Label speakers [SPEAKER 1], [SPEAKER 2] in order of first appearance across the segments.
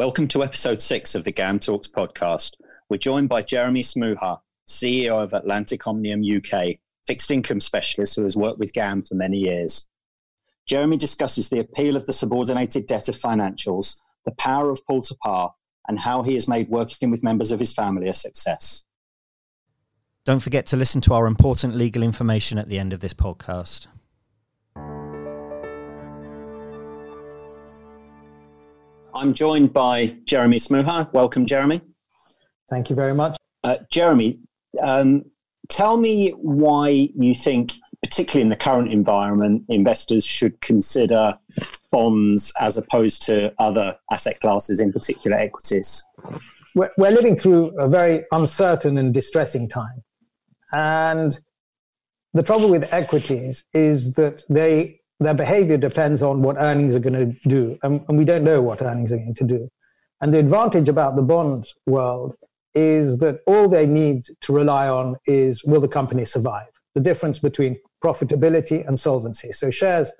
[SPEAKER 1] Welcome to episode six of the GAM Talks podcast. We're joined by Jeremy Smouha, CEO of Atlanticomnium UK, fixed income specialist who has worked with GAM for many years. Jeremy discusses the appeal of the subordinated debt of financials, the power of pull to par, and how he has made working with members of his family a success.
[SPEAKER 2] Don't forget to listen to our important legal information at the end of this podcast.
[SPEAKER 1] I'm joined by Jeremy Smouha. Welcome, Jeremy.
[SPEAKER 3] Thank you very much.
[SPEAKER 1] Uh, Jeremy, um, tell me why you think, particularly in the current environment, investors should consider bonds as opposed to other asset classes, in particular equities.
[SPEAKER 3] We're, we're living through a very uncertain and distressing time. And the trouble with equities is that they their behavior depends on what earnings are going to do. And, and, we don't know what earnings are going to do. And the advantage about the bond world is that all they need to rely on is will the company survive? The difference between profitability and solvency. So shares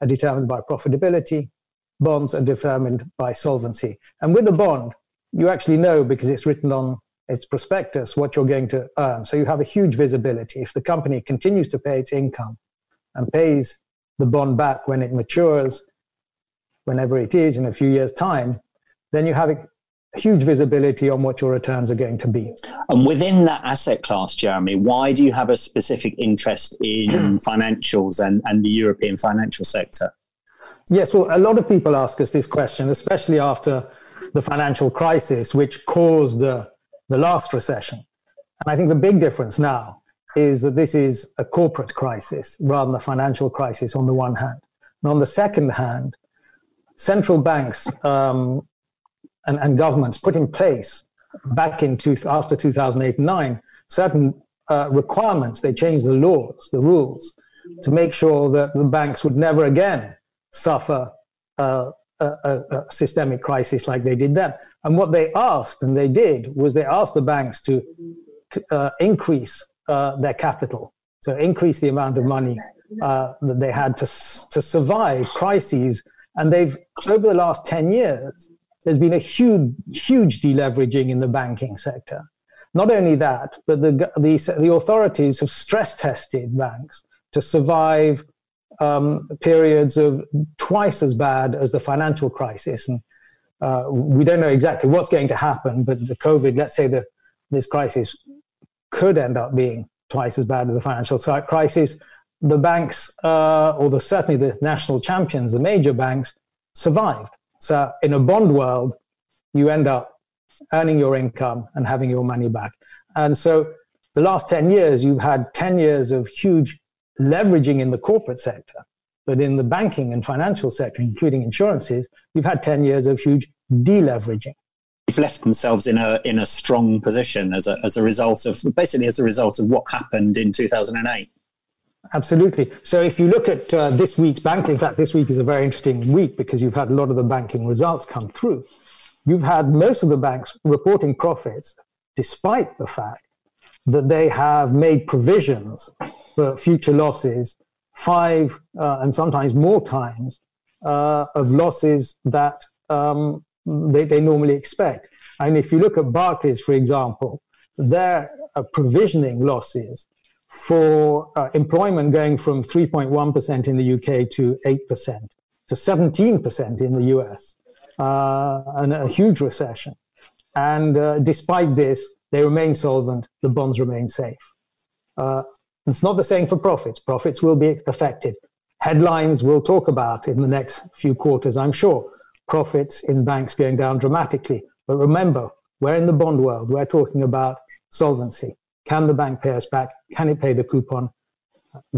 [SPEAKER 3] are determined by profitability, bonds are determined by solvency. And with a bond, you actually know because it's written on its prospectus what you're going to earn. So you have a huge visibility. If the company continues to pay its income and pays the bond back when it matures, whenever it is in a few years' time, then you have a huge visibility on what your returns are going to be.
[SPEAKER 1] And within that asset class, Jeremy, why do you have a specific interest in financials and, and the European financial sector?
[SPEAKER 3] Yes, well, a lot of people ask us this question, especially after the financial crisis, which caused the, the last recession. And I think the big difference now is that this is a corporate crisis rather than a financial crisis on the one hand. And on the second hand, central banks um, and, and, governments put in place back in two, after 2008 and 9 certain uh, requirements. They changed the laws, the rules, to make sure that the banks would never again suffer uh, a, a, a, systemic crisis like they did then. And what they asked, and they did, was they asked the banks to uh, increase uh, their capital, so increase the amount of money uh, that they had to to survive crises. And they've over the last ten years, there's been a huge huge deleveraging in the banking sector. Not only that, but the the, the authorities have stress tested banks to survive um, periods of twice as bad as the financial crisis. And uh, we don't know exactly what's going to happen, but the COVID, let's say the, this crisis could end up being twice as bad as the financial crisis. The banks, uh, or the, certainly the national champions, the major banks, survived. So in a bond world, you end up earning your income and having your money back. And so the last 10 years, you've had 10 years of huge leveraging in the corporate sector. But in the banking and financial sector, including insurances, you've had 10 years of huge deleveraging
[SPEAKER 1] they've left themselves in a in a strong position as a as a result of basically as a result of what happened in 2008.
[SPEAKER 3] Absolutely. So if you look at uh, this week's banking, in fact, this week is a very interesting week because you've had a lot of the banking results come through. You've had most of the banks reporting profits, despite the fact that they have made provisions for future losses five uh, and sometimes more times uh, of losses that um, they, they normally expect. And if you look at Barclays, for example, their uh, provisioning losses for uh, employment going from 3.1% in the UK to 8% to 17% in the US, uh, and a huge recession. And uh, despite this, they remain solvent, the bonds remain safe. Uh, it's not the same for profits. Profits will be affected. Headlines we'll talk about in the next few quarters, I'm sure profits in banks going down dramatically. But remember, we're in the bond world. We're talking about solvency. Can the bank pay us back? Can it pay the coupon?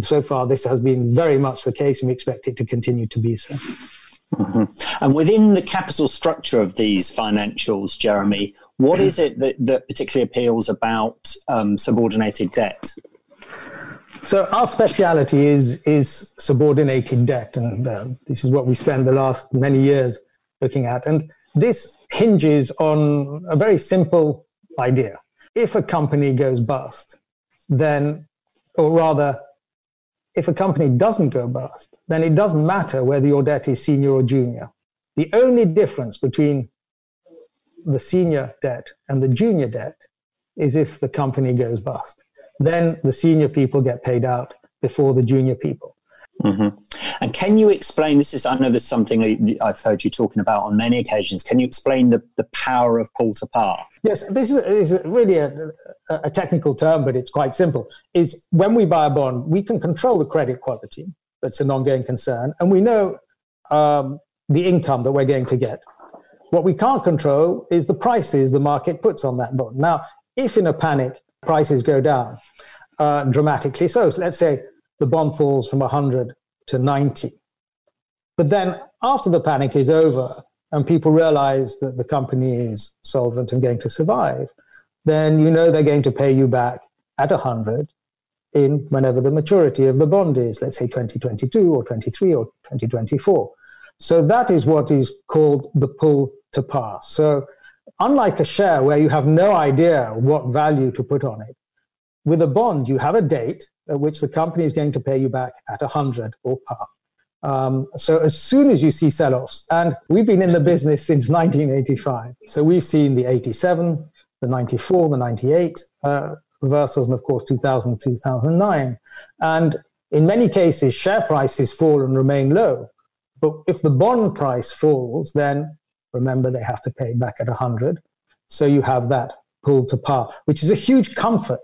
[SPEAKER 3] So far, this has been very much the case, and we expect it to continue to be so.
[SPEAKER 1] Mm-hmm. And within the capital structure of these financials, Jeremy, what is it that, that particularly appeals about um, subordinated debt?
[SPEAKER 3] So our speciality is is subordinated debt, and uh, this is what we spend the last many years looking at. And this hinges on a very simple idea. If a company goes bust, then, or rather, if a company doesn't go bust, then it doesn't matter whether your debt is senior or junior. The only difference between the senior debt and the junior debt is if the company goes bust. Then the senior people get paid out before the junior people.
[SPEAKER 1] Mm-hmm. And can you explain this? Is I know there's something I've heard you talking about on many occasions. Can you explain the, the power of pull to par?
[SPEAKER 3] Yes, this is, is really a, a technical term, but it's quite simple. Is when we buy a bond, we can control the credit quality. That's an ongoing concern, and we know um, the income that we're going to get. What we can't control is the prices the market puts on that bond. Now, if in a panic prices go down uh, dramatically, so let's say the bond falls from 100 to 90. But then after the panic is over and people realize that the company is solvent and going to survive, then you know they're going to pay you back at 100 in whenever the maturity of the bond is, let's say 2022 or 23 or 2024. So that is what is called the pull to par. So unlike a share where you have no idea what value to put on it, with a bond, you have a date at which the company is going to pay you back at 100 or par. Um, so as soon as you see sell-offs, and we've been in the business since 1985, so we've seen the 87, the 94, the 98 uh, reversals, and of course 2000, 2009. And in many cases, share prices fall and remain low. But if the bond price falls, then remember they have to pay back at 100. So you have that pull to par, which is a huge comfort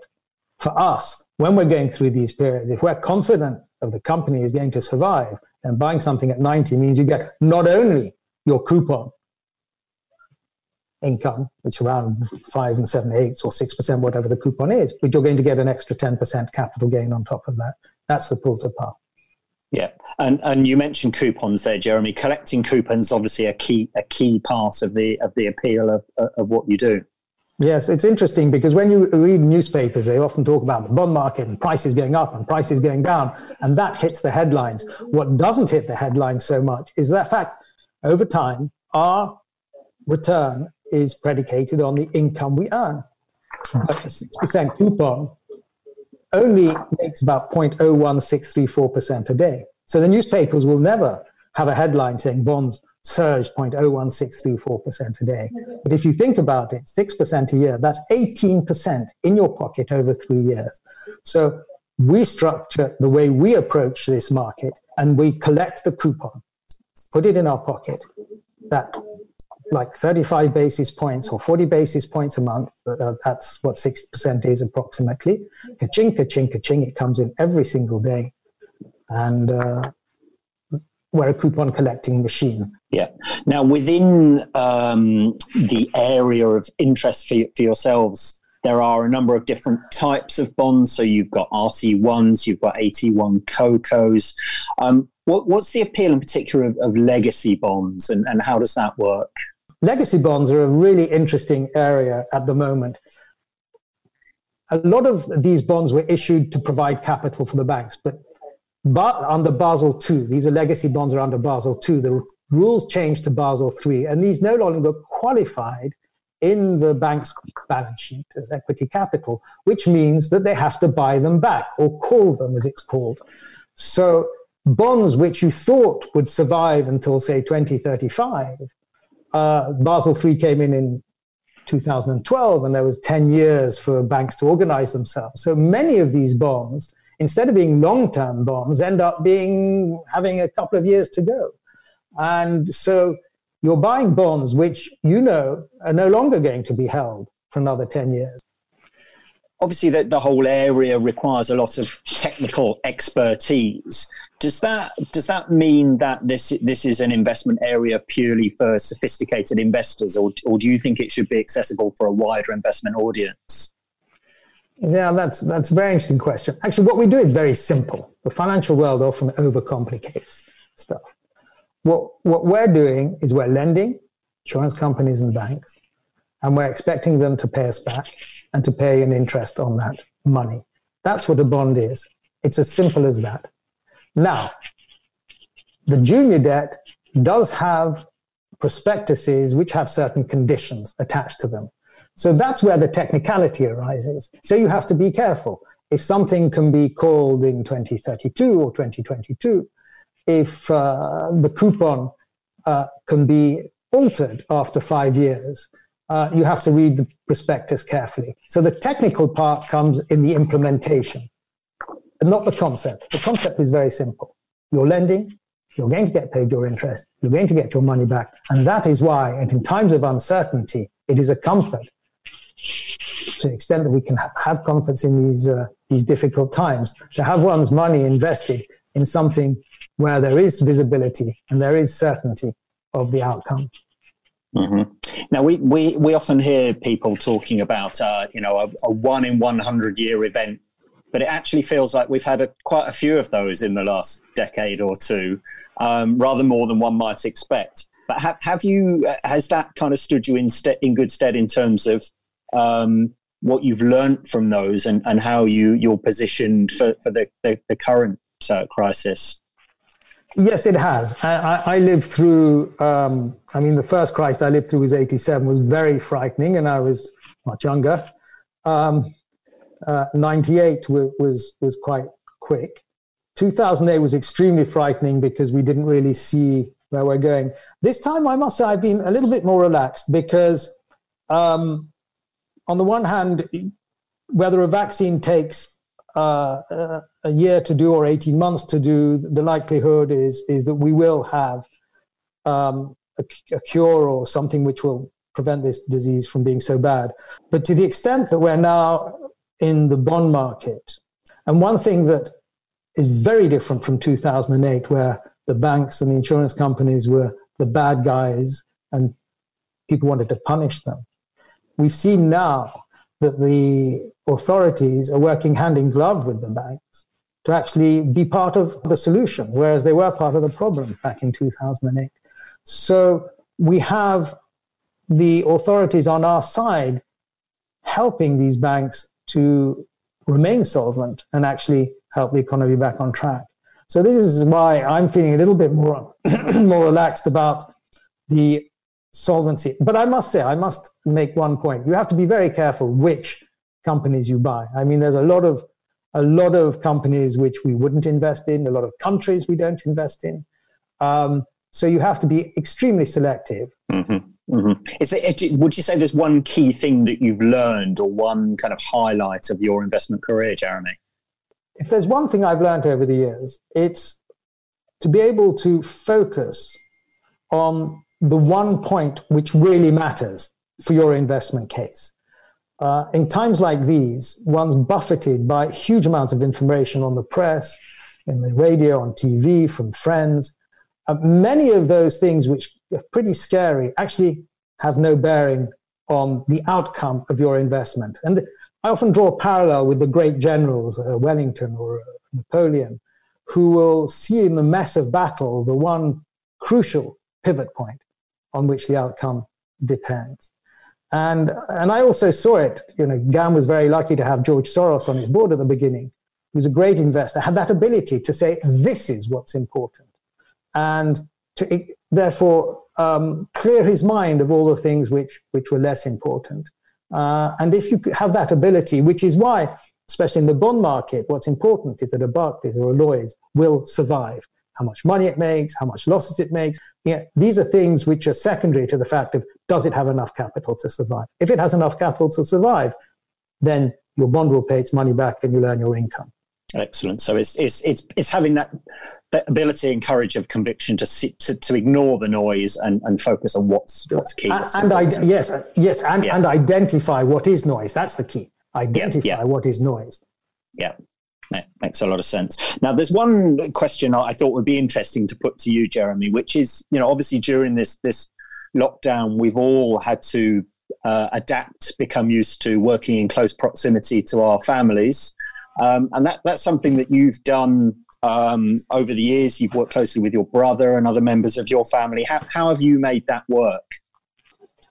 [SPEAKER 3] for us when we're going through these periods, if we're confident of the company is going to survive, then buying something at 90 means you get not only your coupon income, which around five and seven eighths or six percent, whatever the coupon is, but you're going to get an extra 10% capital gain on top of that. That's the pull to par.
[SPEAKER 1] Yeah, and and you mentioned coupons there, Jeremy. Collecting coupons obviously a key a key part of the of the appeal of of what you do.
[SPEAKER 3] Yes, it's interesting because when you read newspapers, they often talk about the bond market and prices going up and prices going down, and that hits the headlines. What doesn't hit the headlines so much is that fact over time, our return is predicated on the income we earn. But a 6% coupon only makes about 0.01634% a day. So the newspapers will never have a headline saying bonds surged 0.01634% a day. But if you think about it, 6% a year, that's 18% in your pocket over three years. So we structure the way we approach this market and we collect the coupon, put it in our pocket. That like 35 basis points or 40 basis points a month, uh, that's what 6% is approximately. Ka-ching, ka-ching, ka-ching, it comes in every single day. And uh, we're a coupon collecting machine.
[SPEAKER 1] Yeah. Now, within um, the area of interest for, for yourselves, there are a number of different types of bonds. So you've got RT1s, you've got AT1 COCOs. Um, what, what's the appeal in particular of, of legacy bonds and, and how does that work?
[SPEAKER 3] Legacy bonds are a really interesting area at the moment. A lot of these bonds were issued to provide capital for the banks, but but under Basel II, these are legacy bonds are under Basel II. The rules changed to Basel III, and these no longer qualified in the bank's balance sheet as equity capital, which means that they have to buy them back or call them, as it's called. So bonds which you thought would survive until, say, 2035, uh, Basel III came in in 2012, and there was 10 years for banks to organize themselves. So many of these bonds instead of being long-term bonds, end up being having a couple of years to go. And so you're buying bonds which you know are no longer going to be held for another 10 years.
[SPEAKER 1] Obviously, the, the whole area requires a lot of technical expertise. Does that does that mean that this this is an investment area purely for sophisticated investors, or, or do you think it should be accessible for a wider investment audience?
[SPEAKER 3] Yeah, that's that's a very interesting question. Actually, what we do is very simple. The financial world often overcomplicates stuff. What what we're doing is we're lending insurance companies and banks, and we're expecting them to pay us back and to pay an interest on that money. That's what a bond is. It's as simple as that. Now, the junior debt does have prospectuses which have certain conditions attached to them. So that's where the technicality arises. So you have to be careful. If something can be called in 2032 or 2022, if uh, the coupon uh, can be altered after five years, uh, you have to read the prospectus carefully. So the technical part comes in the implementation, but not the concept. The concept is very simple. You're lending, you're going to get paid your interest, you're going to get your money back. And that is why, and in times of uncertainty, it is a comfort to the extent that we can have confidence in these, uh, these difficult times, to have one's money invested in something where there is visibility and there is certainty of the outcome.
[SPEAKER 1] Mm-hmm. Now, we, we, we often hear people talking about, uh, you know, a, a, one in 100 year event, but it actually feels like we've had a, quite a few of those in the last decade or two, um, rather more than one might expect. But have, have you, has that kind of stood you in, in good stead in terms of um, what you've learned from those and, and how you, you're positioned for, for the, the, the current uh, crisis?
[SPEAKER 3] Yes, it has. I, I, lived through, um, I mean, the first crisis I lived through was 87, was very frightening, and I was much younger. Um, uh, 98 was, was, was quite quick. 2008 was extremely frightening because we didn't really see where we're going. This time, I must say, I've been a little bit more relaxed because, um, on the one hand, whether a vaccine takes uh, a year to do or 18 months to do, the likelihood is, is that we will have um, a, a, cure or something which will prevent this disease from being so bad. But to the extent that we're now in the bond market, and one thing that is very different from 2008, where the banks and the insurance companies were the bad guys and people wanted to punish them. We've seen now that the authorities are working hand in glove with the banks to actually be part of the solution, whereas they were part of the problem back in 2008. So we have the authorities on our side helping these banks to remain solvent and actually help the economy back on track. So this is why I'm feeling a little bit more more relaxed about the solvency. But I must say, I must make one point. You have to be very careful which companies you buy. I mean, there's a lot of a lot of companies which we wouldn't invest in, a lot of countries we don't invest in. Um, so you have to be extremely selective.
[SPEAKER 1] Mm-hmm. Mm-hmm. Is it, would you say there's one key thing that you've learned or one kind of highlight of your investment career, Jeremy?
[SPEAKER 3] If there's one thing I've learned over the years, it's to be able to focus on the one point which really matters for your investment case. Uh, in times like these, one's buffeted by huge amounts of information on the press, in the radio, on TV, from friends. Uh, many of those things, which are pretty scary, actually have no bearing on the outcome of your investment. And I often draw a parallel with the great generals, uh, Wellington or uh, Napoleon, who will see in the mess of battle the one crucial pivot point on which the outcome depends. And, and I also saw it. You know, GAM was very lucky to have George Soros on his board at the beginning. He was a great investor, had that ability to say, this is what's important. And to therefore um, clear his mind of all the things which, which were less important. Uh, and if you have that ability, which is why, especially in the bond market, what's important is that a Barclays or a Lloyd's will survive how much money it makes, how much losses it makes. Yeah, these are things which are secondary to the fact of does it have enough capital to survive? If it has enough capital to survive, then your bond will pay its money back and you'll earn your income.
[SPEAKER 1] Excellent. So it's it's it's it's having that, ability and courage of conviction to sit, to, to ignore the noise and, and focus on what's what's key.
[SPEAKER 3] What's and, I, yes, yes, and, yeah. and identify what is noise. That's the key. Identify yeah, yeah. what is noise.
[SPEAKER 1] Yeah. That makes a lot of sense. Now, there's one question I thought would be interesting to put to you, Jeremy, which is, you know, obviously during this this lockdown, we've all had to uh, adapt, become used to working in close proximity to our families, um, and that that's something that you've done um, over the years. You've worked closely with your brother and other members of your family. How how have you made that work?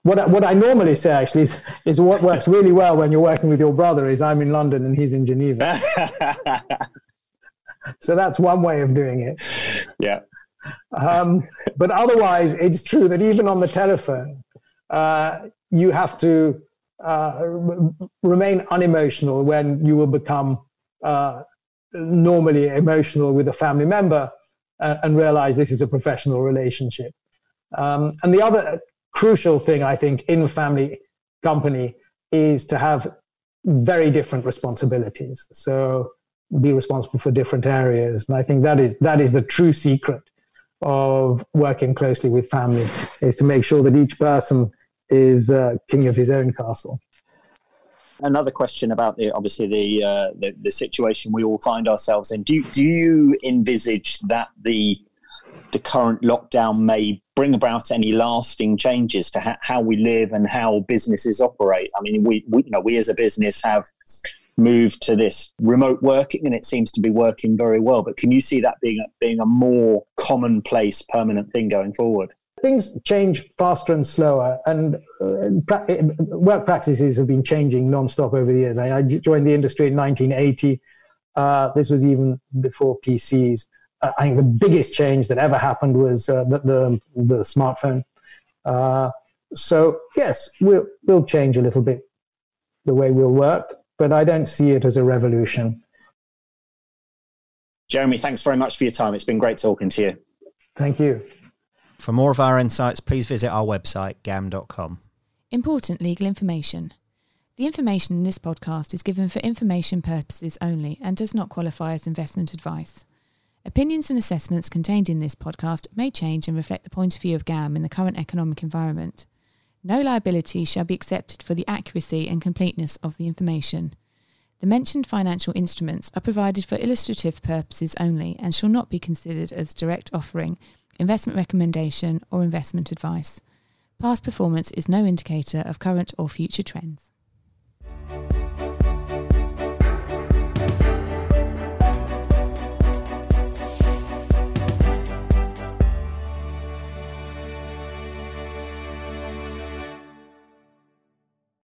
[SPEAKER 3] What I, what I normally say actually is, is what works really well when you're working with your brother is I'm in London and he's in Geneva. so that's one way of doing it.
[SPEAKER 1] Yeah.
[SPEAKER 3] Um, but otherwise, it's true that even on the telephone, uh, you have to uh, remain unemotional when you will become uh, normally emotional with a family member and, and realize this is a professional relationship. Um, and the other crucial thing, I think, in a family company is to have very different responsibilities. So be responsible for different areas. And I think that is that is the true secret of working closely with family is to make sure that each person is uh, king of his own castle.
[SPEAKER 1] Another question about the obviously the, uh, the, the situation we all find ourselves in. Do do you envisage that the the current lockdown may bring about any lasting changes to ha- how we live and how businesses operate? I mean, we, we you know we as a business have moved to this remote working and it seems to be working very well. But can you see that being a, being a more commonplace, permanent thing going forward?
[SPEAKER 3] Things change faster and slower, and uh, pra- work practices have been changing non-stop over the years. I, I joined the industry in 1980. Uh, this was even before PCs. I think the biggest change that ever happened was uh, the, the, the smartphone. Uh, so yes, we'll we'll change a little bit the way we'll work, but I don't see it as a revolution.
[SPEAKER 1] Jeremy, thanks very much for your time. It's been great talking to you.
[SPEAKER 3] Thank you.
[SPEAKER 2] For more of our insights, please visit our website, gam.com.
[SPEAKER 4] Important legal information. The information in this podcast is given for information purposes only and does not qualify as investment advice. Opinions and assessments contained in this podcast may change and reflect the point of view of GAM in the current economic environment. No liability shall be accepted for the accuracy and completeness of the information. The mentioned financial instruments are provided for illustrative purposes only and shall not be considered as direct offering, investment recommendation, or investment advice. Past performance is no indicator of current or future trends.